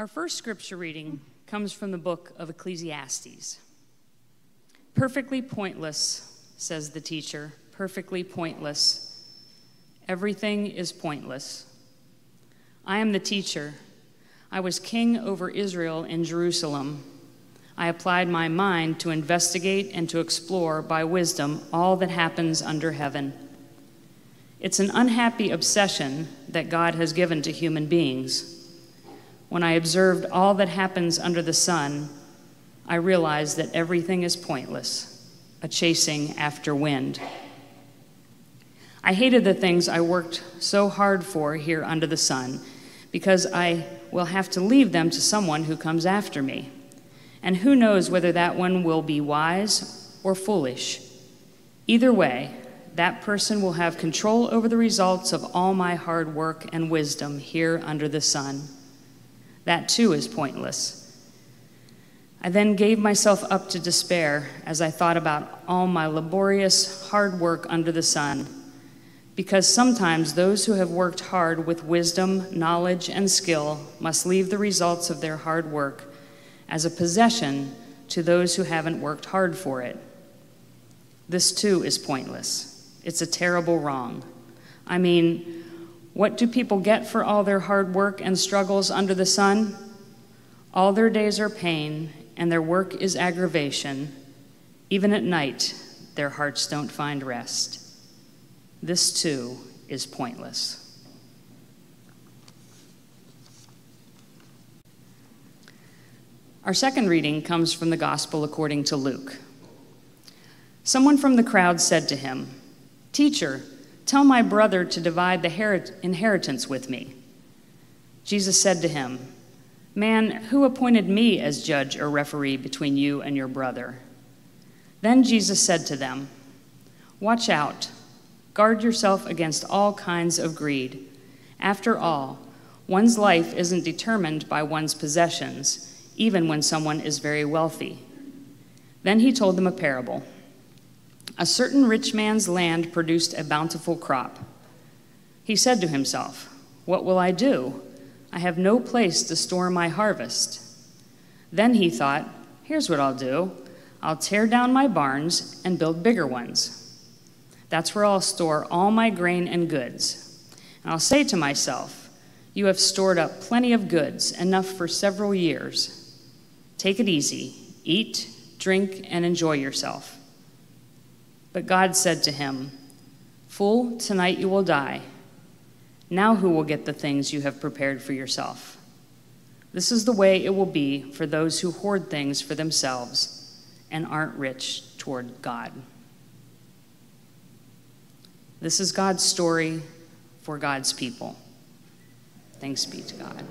Our first scripture reading comes from the book of Ecclesiastes. Perfectly pointless, says the teacher, perfectly pointless. Everything is pointless. I am the teacher. I was king over Israel in Jerusalem. I applied my mind to investigate and to explore by wisdom all that happens under heaven. It's an unhappy obsession that God has given to human beings when I observed all that happens under the sun, I realized that everything is pointless, a chasing after wind. I hated the things I worked so hard for here under the sun because I will have to leave them to someone who comes after me. And who knows whether that one will be wise or foolish. Either way, that person will have control over the results of all my hard work and wisdom here under the sun. That too is pointless. I then gave myself up to despair as I thought about all my laborious hard work under the sun. Because sometimes those who have worked hard with wisdom, knowledge, and skill must leave the results of their hard work as a possession to those who haven't worked hard for it. This too is pointless. It's a terrible wrong. I mean, what do people get for all their hard work and struggles under the sun? All their days are pain, and their work is aggravation. Even at night, their hearts don't find rest. This too is pointless. Our second reading comes from the Gospel according to Luke. Someone from the crowd said to him, Teacher, Tell my brother to divide the inheritance with me. Jesus said to him, Man, who appointed me as judge or referee between you and your brother? Then Jesus said to them, Watch out, guard yourself against all kinds of greed. After all, one's life isn't determined by one's possessions, even when someone is very wealthy. Then he told them a parable. A certain rich man's land produced a bountiful crop. He said to himself, What will I do? I have no place to store my harvest. Then he thought, Here's what I'll do I'll tear down my barns and build bigger ones. That's where I'll store all my grain and goods. And I'll say to myself, You have stored up plenty of goods, enough for several years. Take it easy, eat, drink, and enjoy yourself. But God said to him, Fool, tonight you will die. Now who will get the things you have prepared for yourself? This is the way it will be for those who hoard things for themselves and aren't rich toward God. This is God's story for God's people. Thanks be to God.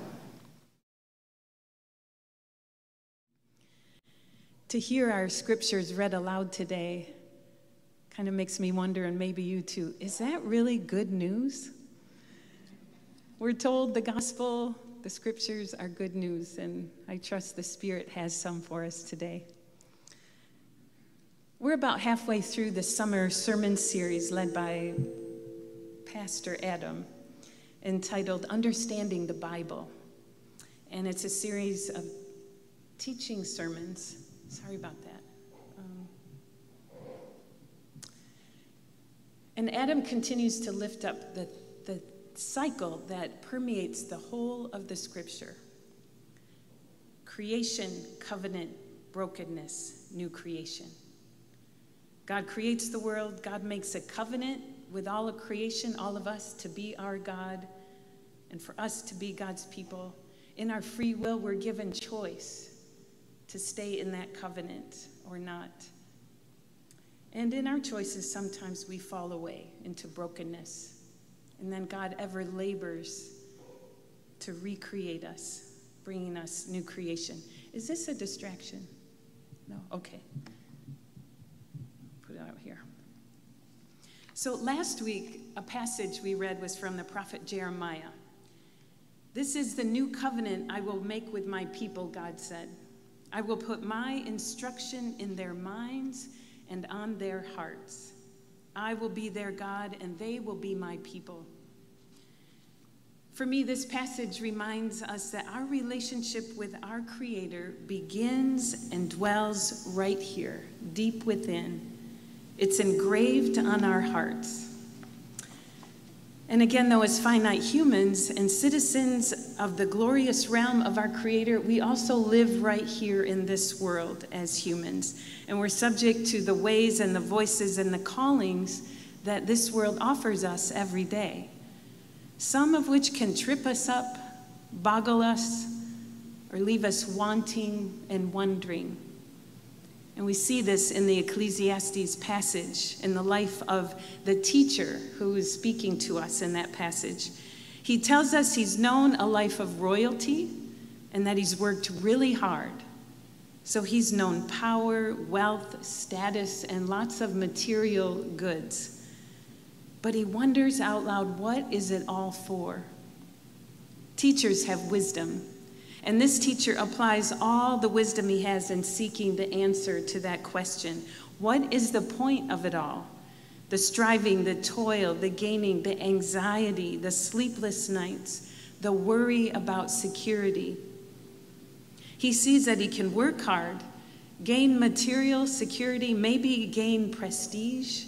To hear our scriptures read aloud today kind of makes me wonder, and maybe you too, is that really good news? We're told the gospel, the scriptures are good news, and I trust the Spirit has some for us today. We're about halfway through the summer sermon series led by Pastor Adam entitled Understanding the Bible. And it's a series of teaching sermons. Sorry about that. And Adam continues to lift up the, the cycle that permeates the whole of the scripture creation, covenant, brokenness, new creation. God creates the world, God makes a covenant with all of creation, all of us, to be our God and for us to be God's people. In our free will, we're given choice to stay in that covenant or not. And in our choices, sometimes we fall away into brokenness. And then God ever labors to recreate us, bringing us new creation. Is this a distraction? No? Okay. Put it out here. So last week, a passage we read was from the prophet Jeremiah. This is the new covenant I will make with my people, God said. I will put my instruction in their minds and on their hearts. I will be their God, and they will be my people. For me, this passage reminds us that our relationship with our Creator begins and dwells right here, deep within. It's engraved on our hearts. And again, though, as finite humans and citizens of the glorious realm of our Creator, we also live right here in this world as humans. And we're subject to the ways and the voices and the callings that this world offers us every day some of which can trip us up, boggle us, or leave us wanting and wondering. And we see this in the Ecclesiastes passage, in the life of the teacher who is speaking to us in that passage. He tells us he's known a life of royalty and that he's worked really hard. So he's known power, wealth, status, and lots of material goods but he wonders out loud, what is it all for? Teachers have wisdom, and this teacher applies all the wisdom he has in seeking the answer to that question. What is the point of it all? The striving, the toil, the gaining, the anxiety, the sleepless nights, the worry about security. He sees that he can work hard, gain material security, maybe gain prestige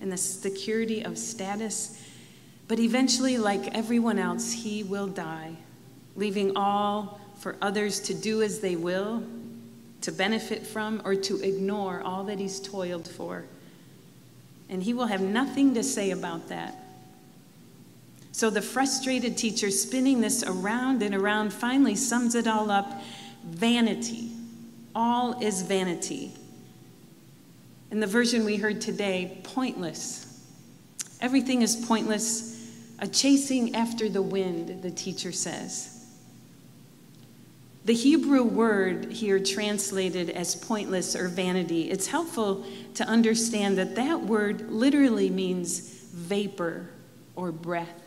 and the security of status. But eventually, like everyone else, he will die, leaving all for others to do as they will, to benefit from, or to ignore all that he's toiled for. And he will have nothing to say about that. So the frustrated teacher, spinning this around and around, finally sums it all up vanity. All is vanity. In the version we heard today, pointless. Everything is pointless, a chasing after the wind, the teacher says. The Hebrew word here translated as pointless or vanity, it's helpful to understand that that word literally means vapor or breath.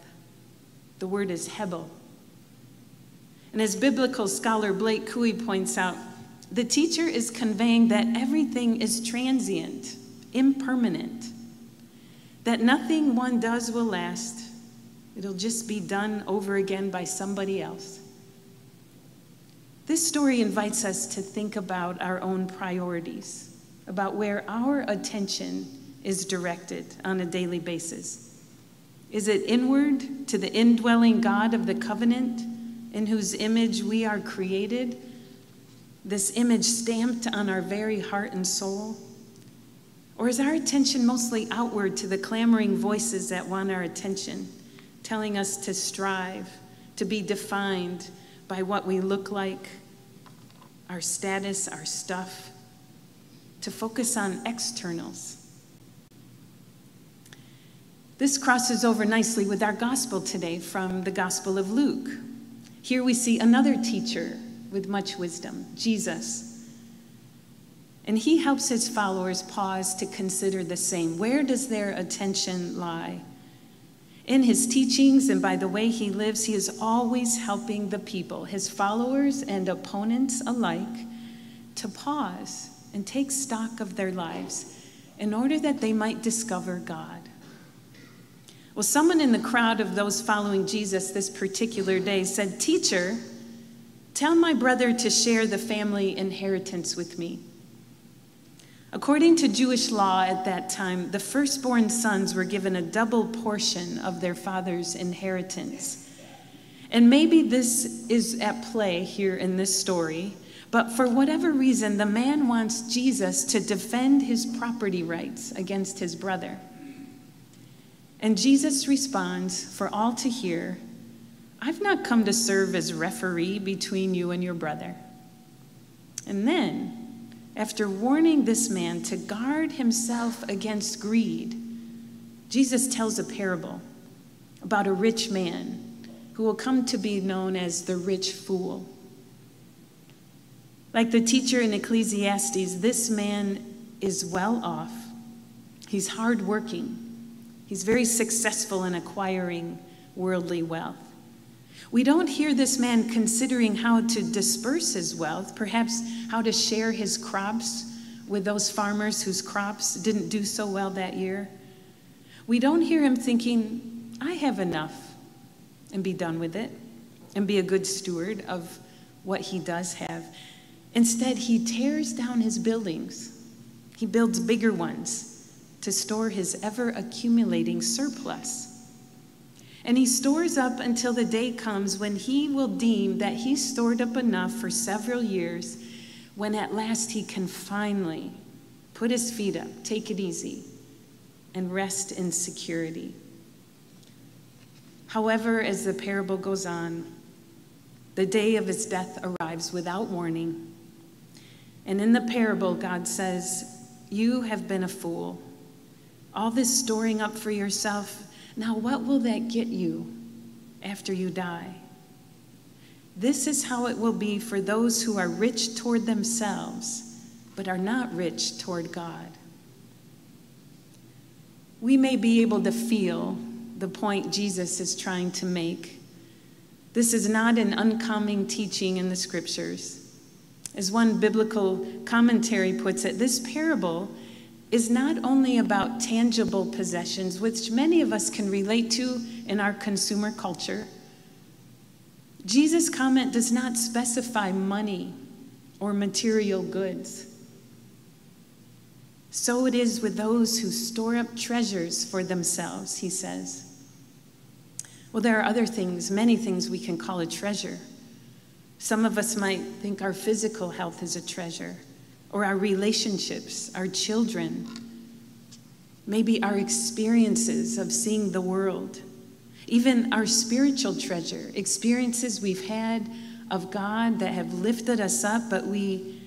The word is hebel. And as biblical scholar Blake Cooey points out, the teacher is conveying that everything is transient, impermanent, that nothing one does will last. It'll just be done over again by somebody else. This story invites us to think about our own priorities, about where our attention is directed on a daily basis. Is it inward to the indwelling God of the covenant, in whose image we are created? this image stamped on our very heart and soul? Or is our attention mostly outward to the clamoring voices that want our attention, telling us to strive, to be defined by what we look like, our status, our stuff, to focus on externals? This crosses over nicely with our gospel today from the Gospel of Luke. Here we see another teacher with much wisdom, Jesus. And he helps his followers pause to consider the same. Where does their attention lie? In his teachings and by the way he lives, he is always helping the people, his followers and opponents alike, to pause and take stock of their lives in order that they might discover God. Well, someone in the crowd of those following Jesus this particular day said, Teacher, Tell my brother to share the family inheritance with me. According to Jewish law at that time, the firstborn sons were given a double portion of their father's inheritance. And maybe this is at play here in this story, but for whatever reason, the man wants Jesus to defend his property rights against his brother. And Jesus responds for all to hear I've not come to serve as referee between you and your brother. And then, after warning this man to guard himself against greed, Jesus tells a parable about a rich man who will come to be known as the rich fool. Like the teacher in Ecclesiastes, this man is well off. He's hardworking. He's very successful in acquiring worldly wealth. We don't hear this man considering how to disperse his wealth, perhaps how to share his crops with those farmers whose crops didn't do so well that year. We don't hear him thinking, I have enough. and be done with it and be a good steward of what he does have. Instead, he tears down his buildings, he builds bigger ones to store his ever accumulating surplus. And he stores up until the day comes when he will deem that he's stored up enough for several years, when at last he can finally put his feet up, take it easy, and rest in security. However, as the parable goes on, the day of his death arrives without warning. And in the parable, God says, You have been a fool. All this storing up for yourself, now what will that get you after you die? This is how it will be for those who are rich toward themselves, but are not rich toward God. We may be able to feel the point Jesus is trying to make. This is not an uncommon teaching in the scriptures. As one biblical commentary puts it, this parable is not only about tangible possessions, which many of us can relate to in our consumer culture. Jesus' comment does not specify money or material goods. So it is with those who store up treasures for themselves, he says. Well, there are other things, many things we can call a treasure. Some of us might think our physical health is a treasure, or our relationships, our children, maybe our experiences of seeing the world, even our spiritual treasure, experiences we've had of God that have lifted us up, but we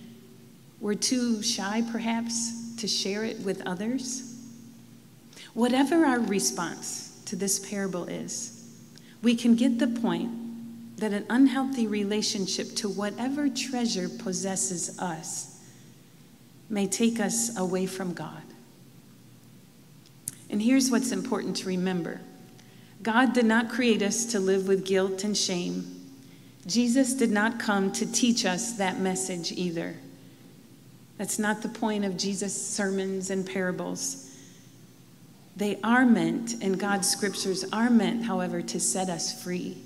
were too shy perhaps to share it with others. Whatever our response to this parable is, we can get the point that an unhealthy relationship to whatever treasure possesses us may take us away from God. And here's what's important to remember God did not create us to live with guilt and shame. Jesus did not come to teach us that message either. That's not the point of Jesus' sermons and parables. They are meant, and God's scriptures are meant, however, to set us free,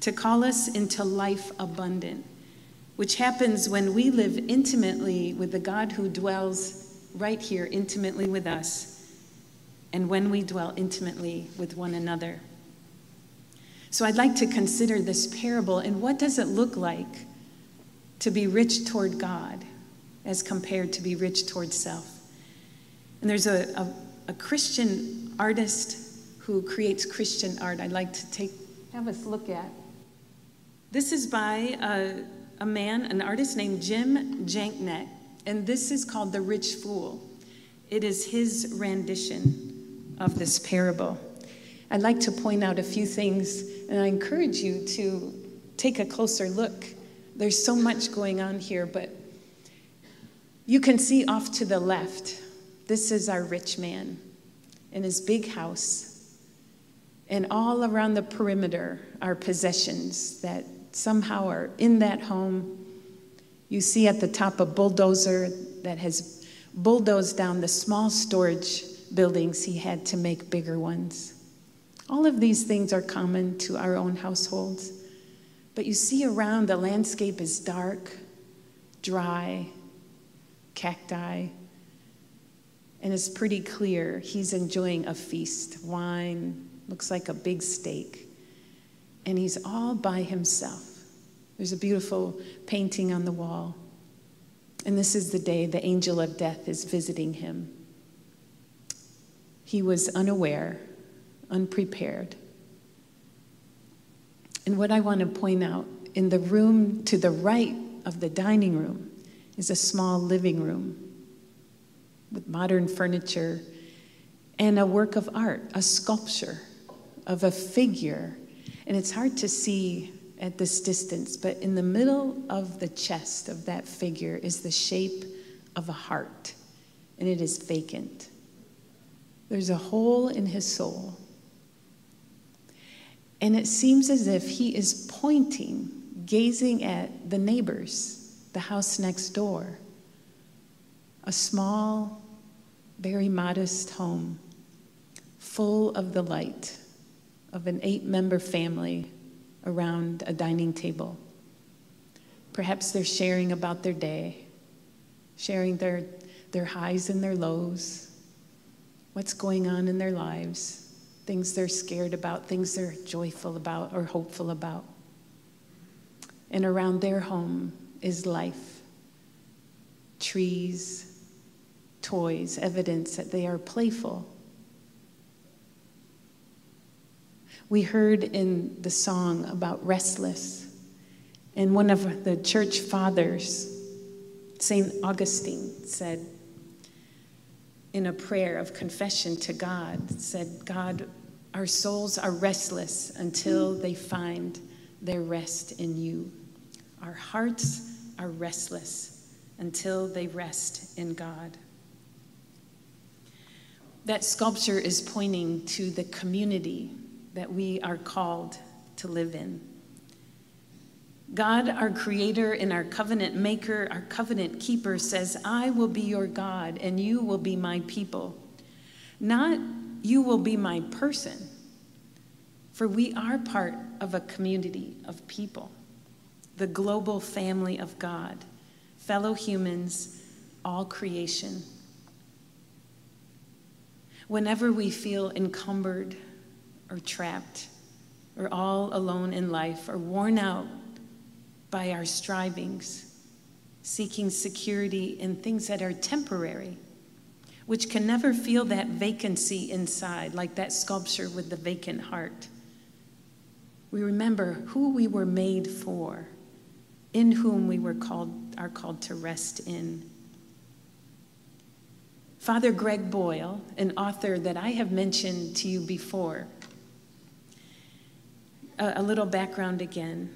to call us into life abundant, which happens when we live intimately with the God who dwells right here, intimately with us, and when we dwell intimately with one another. So I'd like to consider this parable and what does it look like to be rich toward God as compared to be rich toward self. And there's a, a a Christian artist who creates Christian art I'd like to take have us look at. This is by a, a man, an artist named Jim Janknegt, and this is called The Rich Fool. It is his rendition of this parable. I'd like to point out a few things, and I encourage you to take a closer look. There's so much going on here, but you can see off to the left this is our rich man in his big house. And all around the perimeter are possessions that somehow are in that home. You see at the top a bulldozer that has bulldozed down the small storage buildings he had to make bigger ones. All of these things are common to our own households. But you see around the landscape is dark, dry, cacti, and it's pretty clear he's enjoying a feast. Wine looks like a big steak. And he's all by himself. There's a beautiful painting on the wall. And this is the day the angel of death is visiting him. He was unaware, unprepared. And what I want to point out in the room to the right of the dining room is a small living room with modern furniture, and a work of art, a sculpture of a figure. And it's hard to see at this distance, but in the middle of the chest of that figure is the shape of a heart, and it is vacant. There's a hole in his soul. And it seems as if he is pointing, gazing at the neighbors, the house next door a small, very modest home full of the light of an eight member family around a dining table. Perhaps they're sharing about their day, sharing their, their highs and their lows, what's going on in their lives, things they're scared about, things they're joyful about or hopeful about. And around their home is life, trees, toys, evidence that they are playful. We heard in the song about restless and one of the church fathers, St. Augustine, said in a prayer of confession to God, said, God, our souls are restless until they find their rest in you. Our hearts are restless until they rest in God. That sculpture is pointing to the community that we are called to live in. God, our creator and our covenant maker, our covenant keeper, says, I will be your God and you will be my people. Not you will be my person, for we are part of a community of people, the global family of God, fellow humans, all creation. Whenever we feel encumbered or trapped, or all alone in life, or worn out by our strivings, seeking security in things that are temporary, which can never feel that vacancy inside, like that sculpture with the vacant heart. We remember who we were made for, in whom we were called, are called to rest in. Father Greg Boyle, an author that I have mentioned to you before, a, little background again.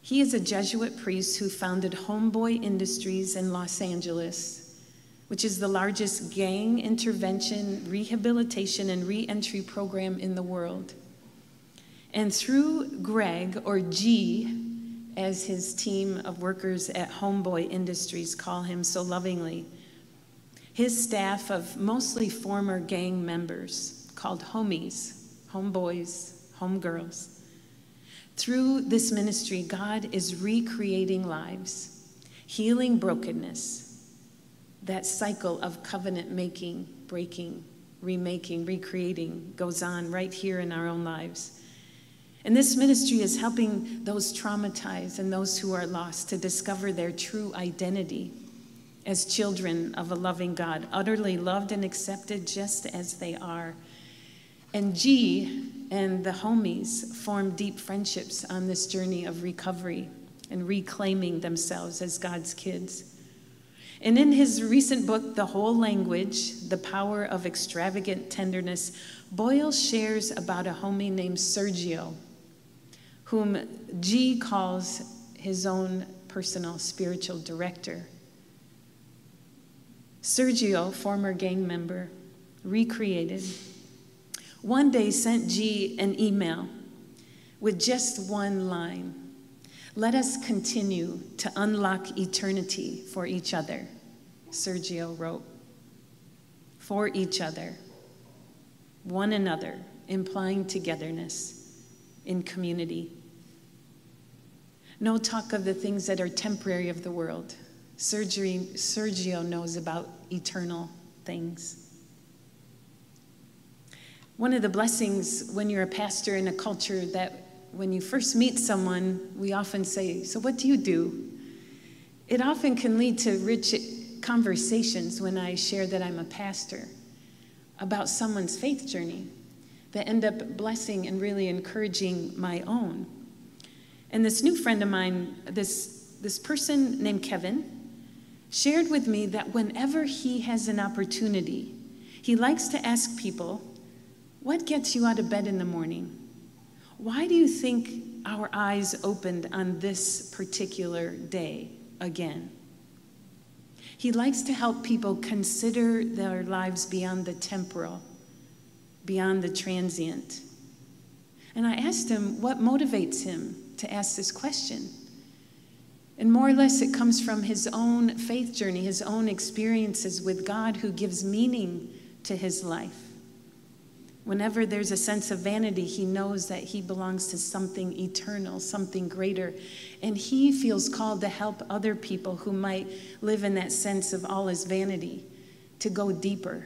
He is a Jesuit priest who founded Homeboy Industries in Los Angeles, which is the largest gang intervention, rehabilitation, and reentry program in the world. And through Greg, or G, as his team of workers at Homeboy Industries call him so lovingly, his staff of mostly former gang members called homies, homeboys, homegirls, through this ministry, God is recreating lives, healing brokenness, that cycle of covenant making, breaking, remaking, recreating goes on right here in our own lives. And this ministry is helping those traumatized and those who are lost to discover their true identity as children of a loving God, utterly loved and accepted just as they are. And G and the homies formed deep friendships on this journey of recovery and reclaiming themselves as God's kids. And in his recent book, The Whole Language The Power of Extravagant Tenderness, Boyle shares about a homie named Sergio, whom G calls his own personal spiritual director. Sergio, former gang member, recreated one day sent G an email with just one line Let us continue to unlock eternity for each other, Sergio wrote. For each other, one another, implying togetherness in community. No talk of the things that are temporary of the world. Sergio knows about eternal things. One of the blessings when you're a pastor in a culture that when you first meet someone, we often say, So, what do you do? It often can lead to rich conversations when I share that I'm a pastor about someone's faith journey that end up blessing and really encouraging my own. And this new friend of mine, this, this person named Kevin, shared with me that whenever he has an opportunity, he likes to ask people, what gets you out of bed in the morning? Why do you think our eyes opened on this particular day again? He likes to help people consider their lives beyond the temporal, beyond the transient. And I asked him what motivates him to ask this question. And more or less, it comes from his own faith journey, his own experiences with God who gives meaning to his life Whenever there's a sense of vanity, he knows that he belongs to something eternal, something greater. And he feels called to help other people who might live in that sense of all is vanity to go deeper.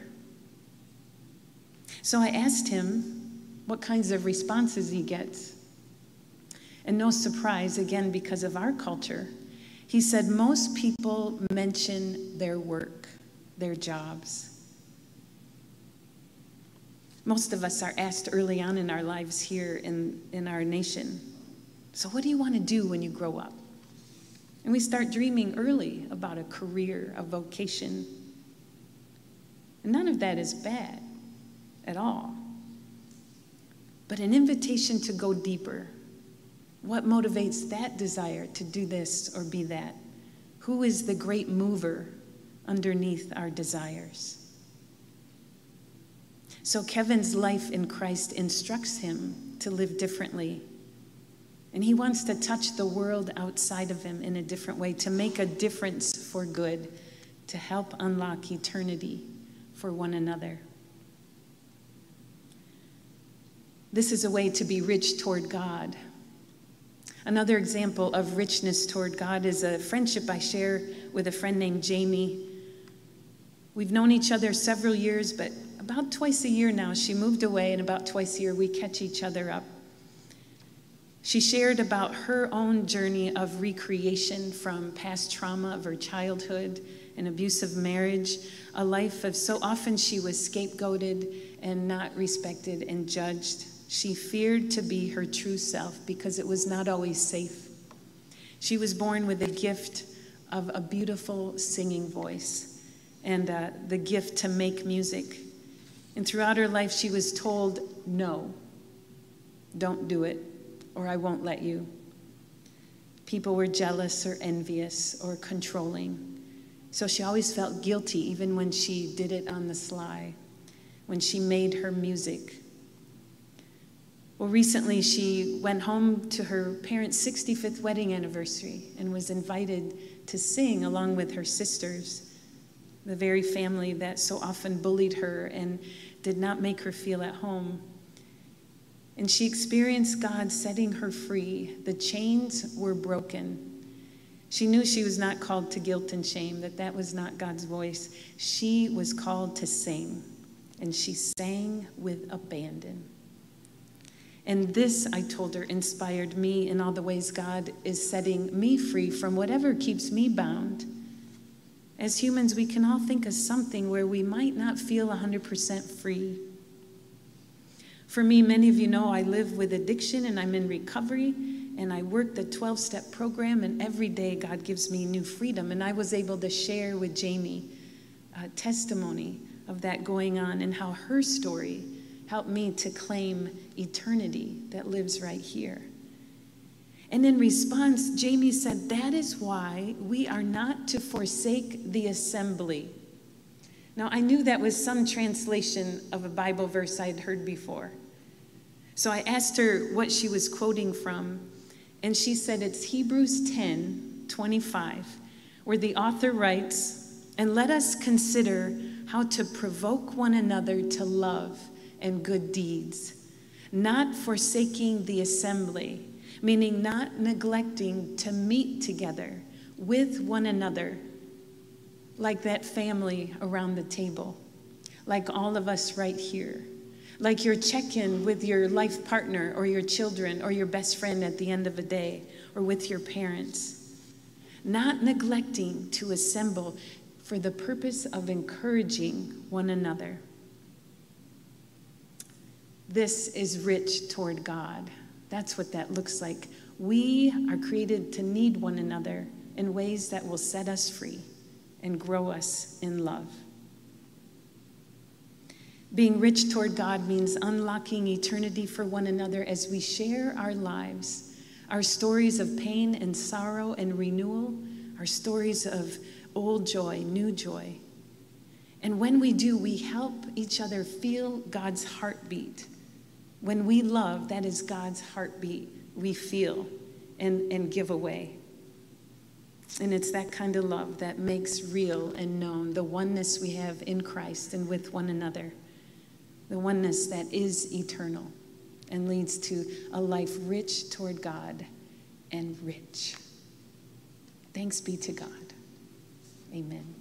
So I asked him what kinds of responses he gets. And no surprise, again, because of our culture, he said most people mention their work, their jobs. Most of us are asked early on in our lives here in, in our nation, so what do you want to do when you grow up? And we start dreaming early about a career, a vocation. And none of that is bad at all. But an invitation to go deeper. What motivates that desire to do this or be that? Who is the great mover underneath our desires? So Kevin's life in Christ instructs him to live differently. And he wants to touch the world outside of him in a different way, to make a difference for good, to help unlock eternity for one another. This is a way to be rich toward God. Another example of richness toward God is a friendship I share with a friend named Jamie. We've known each other several years, but about twice a year now, she moved away, and about twice a year we catch each other up. She shared about her own journey of recreation from past trauma of her childhood, an abusive marriage, a life of so often she was scapegoated and not respected and judged. She feared to be her true self because it was not always safe. She was born with a gift of a beautiful singing voice and uh, the gift to make music. And throughout her life, she was told, No, don't do it, or I won't let you. People were jealous or envious or controlling. So she always felt guilty, even when she did it on the sly, when she made her music. Well, recently she went home to her parents' 65th wedding anniversary and was invited to sing along with her sisters, the very family that so often bullied her and did not make her feel at home. And she experienced God setting her free. The chains were broken. She knew she was not called to guilt and shame, that that was not God's voice. She was called to sing, and she sang with abandon. And this, I told her, inspired me in all the ways God is setting me free from whatever keeps me bound. As humans, we can all think of something where we might not feel 100% free. For me, many of you know I live with addiction and I'm in recovery and I work the 12 step program, and every day God gives me new freedom. And I was able to share with Jamie a testimony of that going on and how her story helped me to claim eternity that lives right here. And in response, Jamie said, That is why we are not to forsake the assembly. Now, I knew that was some translation of a Bible verse I'd heard before. So I asked her what she was quoting from, and she said it's Hebrews 10 25, where the author writes, And let us consider how to provoke one another to love and good deeds, not forsaking the assembly meaning not neglecting to meet together with one another, like that family around the table, like all of us right here, like your check in with your life partner or your children or your best friend at the end of a day or with your parents. Not neglecting to assemble for the purpose of encouraging one another. This is rich toward God. That's what that looks like. We are created to need one another in ways that will set us free and grow us in love. Being rich toward God means unlocking eternity for one another as we share our lives, our stories of pain and sorrow and renewal, our stories of old joy, new joy. And when we do, we help each other feel God's heartbeat when we love, that is God's heartbeat, we feel and, and give away. And it's that kind of love that makes real and known the oneness we have in Christ and with one another. the oneness that is eternal and leads to a life rich toward God and rich. Thanks be to God. Amen.